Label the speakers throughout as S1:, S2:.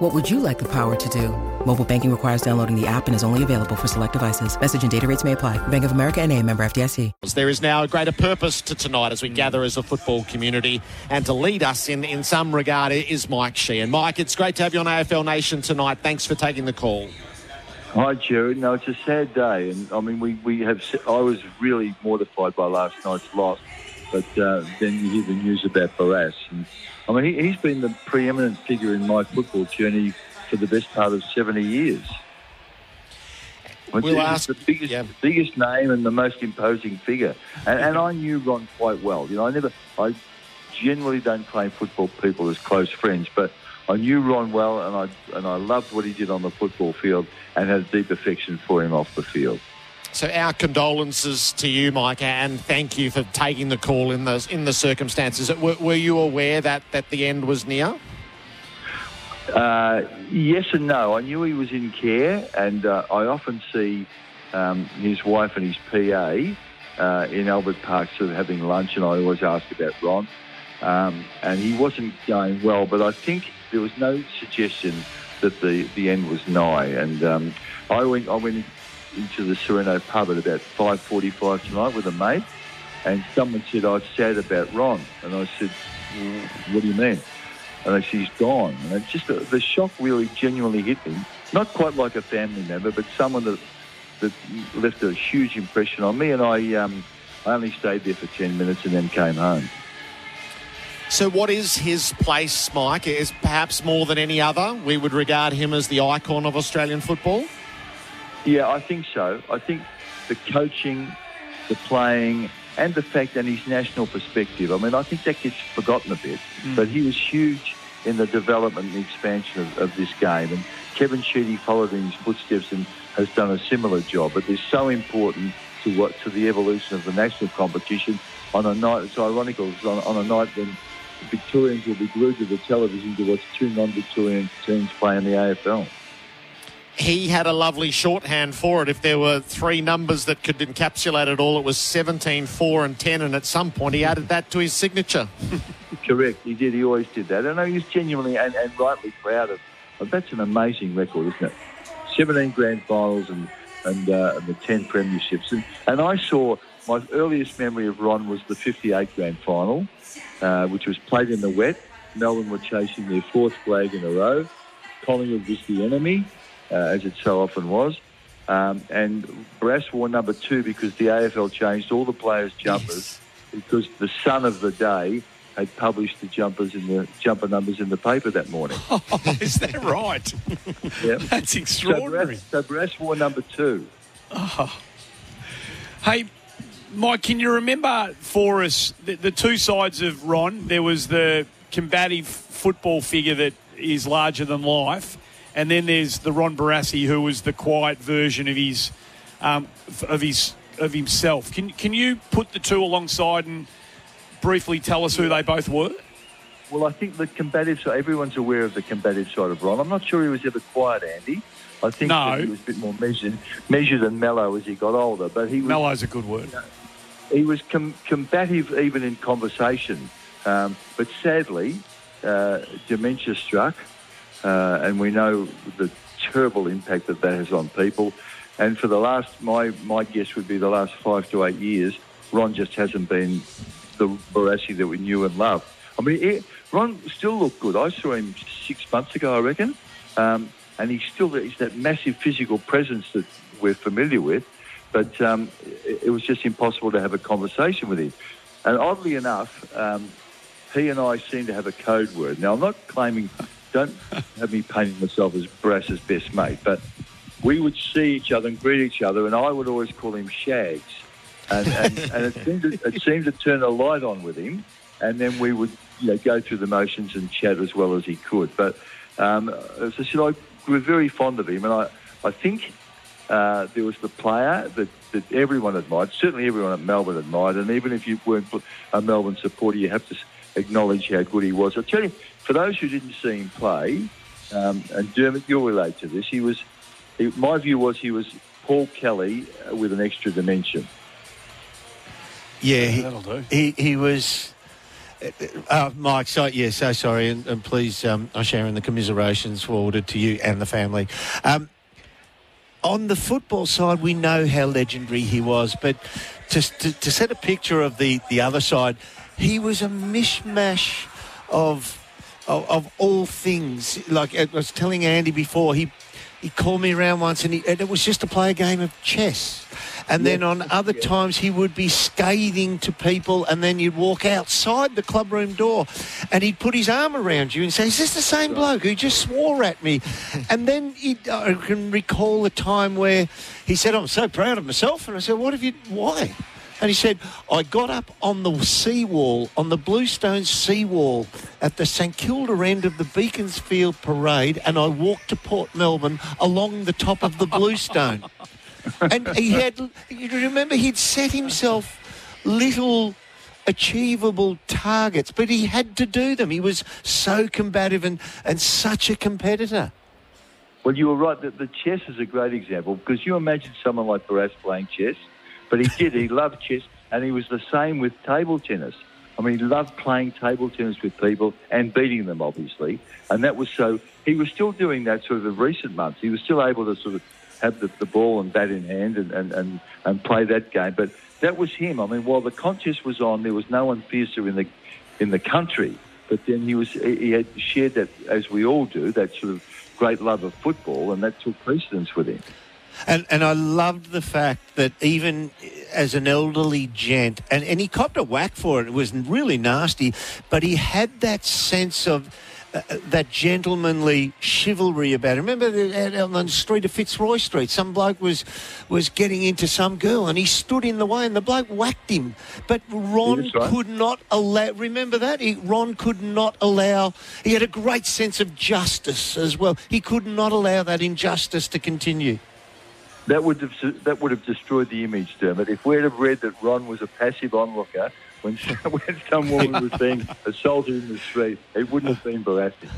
S1: What would you like the power to do? Mobile banking requires downloading the app and is only available for select devices. Message and data rates may apply. Bank of America and a member FDIC.
S2: There is now a greater purpose to tonight as we gather as a football community. And to lead us in, in some regard is Mike Sheahan. Mike, it's great to have you on AFL Nation tonight. Thanks for taking the call.
S3: Hi, Jared. No, it's a sad day, and I mean, we, we have. I was really mortified by last night's loss, but uh, then you hear the news about Barrass, and I mean, he, he's been the preeminent figure in my football journey for the best part of seventy years.
S2: We'll ask
S3: the biggest,
S2: yeah.
S3: biggest name and the most imposing figure, and, and I knew Ron quite well. You know, I never, I generally don't claim football people as close friends, but I knew Ron well, and I and I loved what he did on the football field, and had a deep affection for him off the field.
S2: So our condolences to you, Mike, and thank you for taking the call in the in the circumstances. Were, were you aware that, that the end was near?
S3: Uh, yes and no. I knew he was in care, and uh, I often see um, his wife and his PA uh, in Albert Park sort of having lunch, and I always ask about Ron. Um, and he wasn't going well, but I think there was no suggestion that the, the end was nigh. And um, I went I went into the Sereno pub at about 5.45 tonight with a mate, and someone said, I'm sad about Ron. And I said, what do you mean? And they said, he's gone. And it just the shock really genuinely hit me. Not quite like a family member, but someone that that left a huge impression on me. And I um, I only stayed there for 10 minutes and then came home.
S2: So, what is his place, Mike? Is perhaps more than any other? We would regard him as the icon of Australian football.
S3: Yeah, I think so. I think the coaching, the playing, and the fact and his national perspective. I mean, I think that gets forgotten a bit, mm. but he was huge in the development and expansion of, of, this game. And Kevin Sheedy followed in his footsteps and has done a similar job. But they're so important to what to the evolution of the national competition on a night. It's ironical. It's on, on a night when Victorians will be glued to the television to watch two non-Victorian teams play in the AFL
S2: he had a lovely shorthand for it. If there were three numbers that could encapsulate it all, it was 17, 4 and 10. And at some point, he added that to his signature.
S3: Correct. He did. He always did that. And he was genuinely and, and rightly proud of, of That's an amazing record, isn't it? 17 grand finals and, and, uh, and the 10 premierships. And, and I saw my earliest memory of Ron was the 58 grand final, uh, which was played in the wet. Melbourne were chasing their fourth flag in a row. Collingwood was the enemy uh, as it so often was. Um, and Brass wore number two because the AFL changed all the players' jumpers yes. because the Sun of the day had published the jumpers in the jumper numbers in the paper that morning.
S4: Oh, is that right?
S3: yeah,
S4: that's extraordinary.
S3: So Barrass, so Barrass wore number two.
S4: Oh. Hey, Mike, can you remember for us the, the two sides of Ron? There was the combative football figure that is larger than life, and then there's the Ron Barassi, who was the quiet version of his um, of his of himself. Can can you put the two alongside and briefly tell us who they both were?
S3: Well, I think the combative side. Everyone's aware of the combative side of Ron. I'm not sure he was ever quiet, Andy. I think
S4: no.
S3: he was a bit more measured, measured and mellow as he got older. But he was,
S4: mellow's a good word. You know,
S3: he was com- combative even in conversation, um, but sadly, uh, dementia struck uh, and we know the terrible impact that that has on people. And for the last, my, my guess would be the last five to eight years, Ron just hasn't been the Barassi that we knew and loved. I mean, it, Ron still looked good. I saw him six months ago, I reckon. Um, and he's still he's that massive physical presence that we're familiar with. But um, it, it, was just impossible to have a conversation with him. And oddly enough, um, he and I seem to have a code word. Now, I'm not claiming don't have me painting myself as Brass's best mate, but we would see each other and greet each other, and I would always call him Shags. And, and, and it, seemed to, it seemed to turn a light on with him, and then we would you know, go through the motions and chat as well as he could. But um, as I said, I grew very fond of him, and I, I think uh, there was the player that that everyone admired. Certainly, everyone at Melbourne admired, and even if you weren't a Melbourne supporter, you have to acknowledge how good he was. I tell you, for those who didn't see him play, um, and Dermott, you'll relate to this. He was, he, my view was he was Paul Kelly uh, with an extra dimension.
S5: Yeah, he,
S4: That'll do.
S5: he, he was. Uh, Mike, so, yeah, so sorry, and, and please, um, I'm sharing the commiserations forwarded to you and the family. Um, on the football side, we know how legendary he was, but to, to, to set a picture of the, the other side, he was a mishmash of, of of all things. Like I was telling Andy before, he he called me around once, and, he, and it was just to play a game of chess. And then on other times, he would be scathing to people, and then you'd walk outside the clubroom door, and he'd put his arm around you and say, "Is this the same bloke who just swore at me?" and then he, I can recall a time where he said, "I'm so proud of myself," and I said, "What have you? Why?" And he said, I got up on the seawall, on the Bluestone seawall at the St Kilda end of the Beaconsfield parade, and I walked to Port Melbourne along the top of the Bluestone. and he had, you remember, he'd set himself little achievable targets, but he had to do them. He was so combative and, and such a competitor.
S3: Well, you were right. that the chess is a great example because you imagine someone like Barras playing chess, but he did. he loved chess, and he was the same with table tennis. I mean, he loved playing table tennis with people and beating them, obviously. And that was so. He was still doing that sort of in recent months. He was still able to sort of have the, the ball and bat in hand and, and, and, and play that game. But that was him. I mean, while the contest was on, there was no one fiercer in the in the country. But then he was he had shared that, as we all do, that sort of great love of football, and that took precedence with him.
S5: And and I loved the fact that even as an elderly gent, and, and he copped a whack for it. It was really nasty, but he had that sense of. Uh, that gentlemanly chivalry about it. Remember the, on the street of Fitzroy Street, some bloke was was getting into some girl, and he stood in the way, and the bloke whacked him. But Ron
S3: right.
S5: could not allow. Remember that he, Ron could not allow. He had a great sense of justice as well. He could not allow that injustice to continue.
S3: That would have that would have destroyed the image, Dermott. If we'd have read that Ron was a passive onlooker when when some woman was being assaulted in the street, it wouldn't have been Barassi.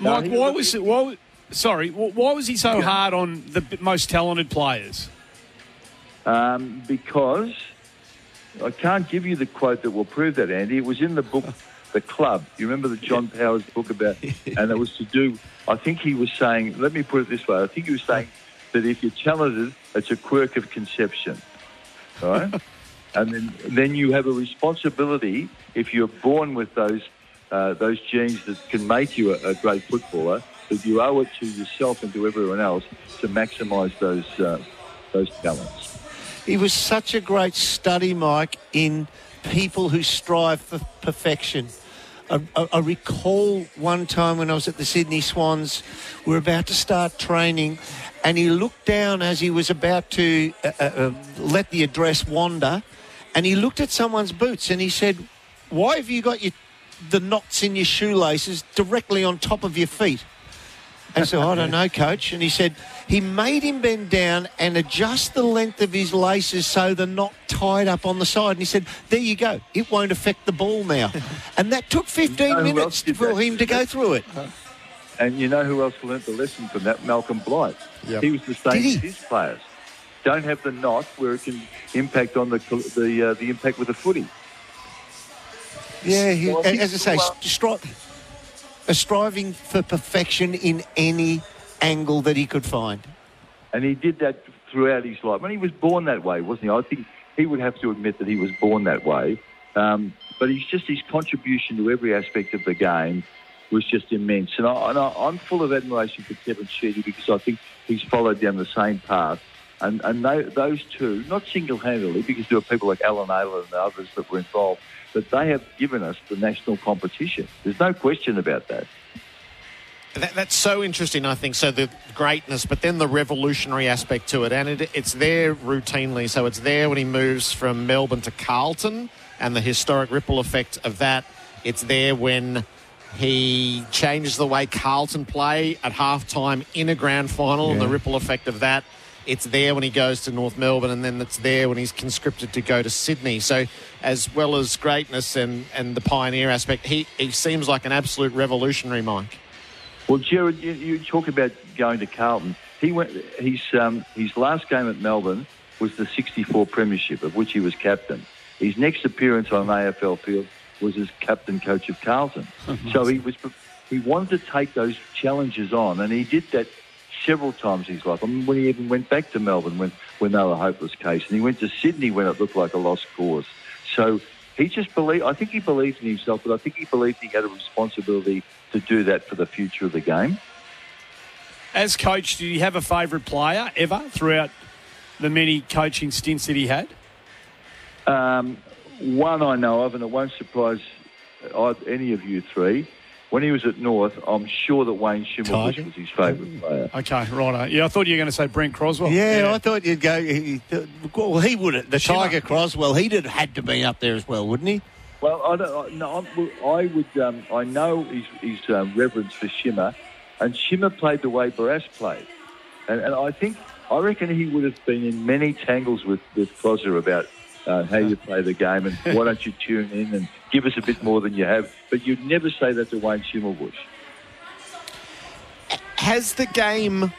S4: Mike,
S3: he
S4: why
S3: was-
S4: was it? Why, sorry, why was he so hard on the most talented players?
S3: Um, because I can't give you the quote that will prove that, Andy. It was in the book, The Club. You remember the John Powers book about, and it was to do. I think he was saying. Let me put it this way. I think he was saying that if you're talented, it's a quirk of conception, right? and then then you have a responsibility if you're born with those uh, those genes that can make you a, a great footballer. That you owe it to yourself and to everyone else to maximise those uh, those talents.
S5: He was such a great study, Mike, in people who strive for perfection. I, I, I recall one time when I was at the Sydney Swans, we were about to start training, and he looked down as he was about to uh, uh, uh, let the address wander, and he looked at someone's boots and he said, "Why have you got your the knots in your shoelaces directly on top of your feet?" I said, I don't know, coach. And he said, he made him bend down and adjust the length of his laces so they're not tied up on the side. And he said, there you go. It won't affect the ball now. And that took 15
S3: know
S5: minutes for
S3: that?
S5: him to go through it.
S3: And you know who else learnt the lesson from that? Malcolm Blight. He was the same as his players. Don't have the knot where it can impact on the the uh, the impact with the footy.
S5: Yeah, he,
S3: Well,
S5: as I say, stri- striving for perfection in any angle that he could find.
S3: And he did that throughout his life. When he was born that way, wasn't he? I think he would have to admit that he was born that way. Um, but he's just his contribution to every aspect of the game was just immense. And, I, and I'm full of admiration for Kevin Sheedy because I think he's followed down the same path. And, and they, those two, not single-handedly, because there were people like Allen Aylett and others that were involved, but they have given us the national competition. There's no question about that.
S2: That, that's so interesting, I think. So the greatness, but then the revolutionary aspect to it, and it, it's there routinely. So it's there when he moves from Melbourne to Carlton, and the historic ripple effect of that. It's there when he changes the way Carlton play at halftime in a grand final, and the ripple effect of that. it's there when he goes to North Melbourne, and then it's there when he's conscripted to go to Sydney. So, as well as greatness and, and the pioneer aspect, he, he seems like an absolute revolutionary, Mike.
S3: Well, Jared, you, you talk about going to Carlton. He went. His um, his last game at Melbourne was the '64 Premiership, of which he was captain. His next appearance on an AFL field was as captain coach of Carlton. so he was he wanted to take those challenges on, and he did that several times in his life. I mean, when he even went back to Melbourne when when they were a hopeless case, and he went to Sydney when it looked like a lost cause. So he just believed. I think he believed in himself, but I think he believed he had a responsibility to do that for the future of the game.
S4: As coach, did he have a favourite player ever throughout the many coaching stints that he had?
S3: Um, one I know of, and it won't surprise any of you three. When he was at North, I'm sure that Wayne Schimmelbusch was his favourite player.
S4: Okay, right. Yeah, I thought you were going to say Brent Croswell.
S5: Yeah, yeah. I thought you'd go. He, well, he would have. The Shimmer. Tiger Croswell, he'd have had to be up there as well, wouldn't he?
S3: Well, I don't. No, I would. Um, I know his, his um, reverence for Shimmer, and Shimmer played the way Barras played, and, and I think I reckon he would have been in many tangles with with Crosser about uh, how you play the game and why don't you tune in and give us a bit more than you have. But you'd never say that to Wayne Schimmelbusch.
S2: Has the game?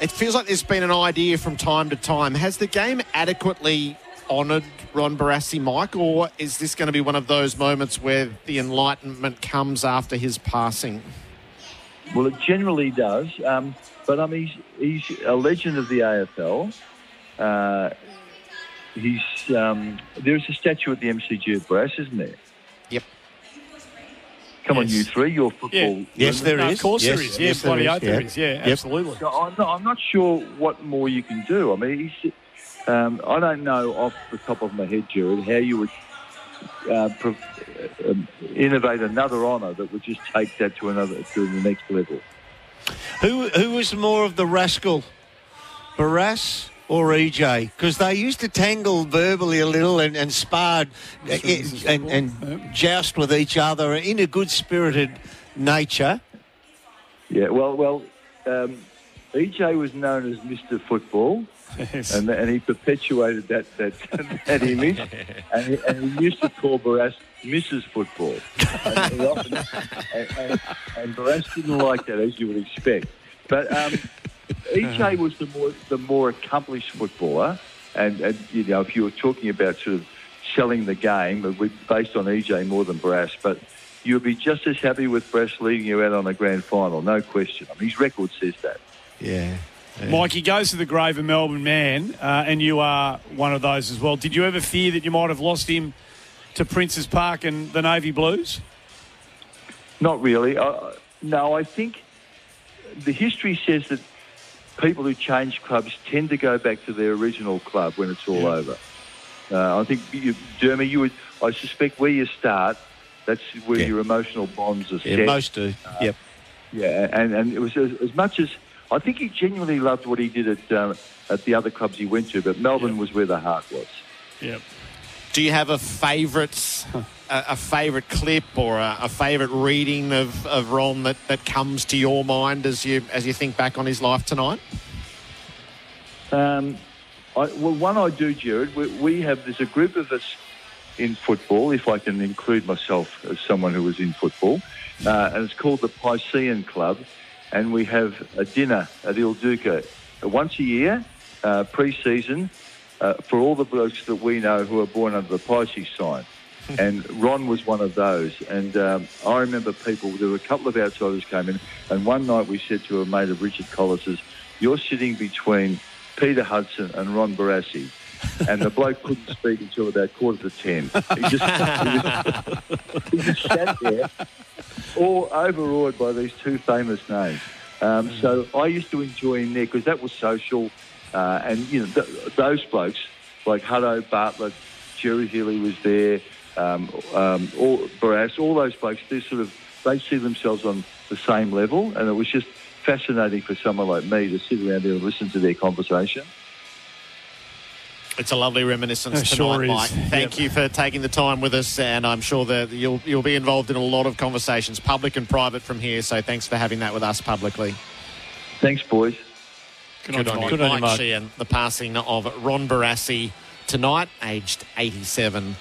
S2: It feels like there's been an idea from time to time. Has the game adequately honoured Ron Barassi, Mike, or is this going to be one of those moments where the enlightenment comes after his passing?
S3: Well, it generally does. Um, but I mean, he's, he's, a legend of the AFL. Uh, he's um, there's a statue at the MCG at Brass, isn't there?
S2: Yep.
S3: Come yes. on, you three, you're football.
S5: Yeah. Yes, there
S4: no,
S5: is.
S4: Of course
S5: yes.
S4: there is. Yeah, yes, bloody oath there is. Yeah, yep. absolutely.
S3: So I'm, not, I'm, not, sure what more you can do. I mean, he's, um, I don't know off the top of my head, Jared, how you would uh, pro- uh, innovate another honour that would just take that to another to the next level.
S5: Who who was more of the rascal, Barrass or EJ? Because they used to tangle verbally a little and, and sparred and, and, and joust with each other in a good spirited nature.
S3: Yeah, well, well, um, EJ was known as Mr. Football. And, and he perpetuated that that, that image, and he, and he used to call Barrass Mrs. Football, and, often, and, and, and Barrass didn't like that, as you would expect. But um, EJ was the more the more accomplished footballer, and, and you know if you were talking about sort of selling the game, based on EJ more than Barrass, but you would be just as happy with Barrass leading you out on a grand final, no question. I mean, his record says that.
S5: Yeah. Yeah.
S4: Mike, he goes to the grave of Melbourne man, uh, and you are one of those as well. Did you ever fear that you might have lost him to Princes Park and the Navy Blues?
S3: Not really. Uh, no, I think the history says that people who change clubs tend to go back to their original club when it's all yeah. over. Uh, I think, you, Jeremy, you would, I suspect where you start, that's where yeah. your emotional bonds are
S5: yeah, most do. Uh, yep.
S3: Yeah, and, and it was as, as much as I think he genuinely loved what he did at uh, at the other clubs he went to, but Melbourne yep. was where the heart was.
S4: Yep.
S2: Do you have a favourite a, a favourite clip or a, a favourite reading of, of Ron that, that comes to your mind as you as you think back on his life tonight?
S3: Um, I, well, one I do, Jared. We, we have there's a group of us in football, if I can include myself as someone who was in football, uh, and it's called the Piscean Club and we have a dinner at Il Duca once a year, uh, pre-season, uh, for all the blokes that we know who are born under the Pisces sign. and Ron was one of those. And um, I remember people, there were a couple of outsiders came in, and one night we said to a mate of Richard Colless's, you're sitting between Peter Hudson and Ron Barassi. And the bloke couldn't speak until about quarter to ten. He just, he just, he just sat there all overawed by these two famous names. Um. So I used to enjoy him there because that was social, uh, and you know th- those blokes like Hutto, Bartlett, Jerry Healy was there, um, um, all all those blokes. They sort of they see themselves on the same level, and it was just fascinating for someone like me to sit around there and listen to their conversation.
S2: It's a lovely reminiscence it tonight, sure Mike. Thank yep. you for taking the time with us, and I'm sure that you'll you'll be involved in a lot of conversations, public and private, from here. So thanks for having that with us publicly.
S3: Thanks, boys.
S4: Good,
S2: Good
S4: on,
S2: on
S4: you,
S2: you,
S4: Mike.
S5: Good on you,
S2: Mike
S5: Mike.
S2: Sheahan. The passing of Ron Barassi tonight, aged 87.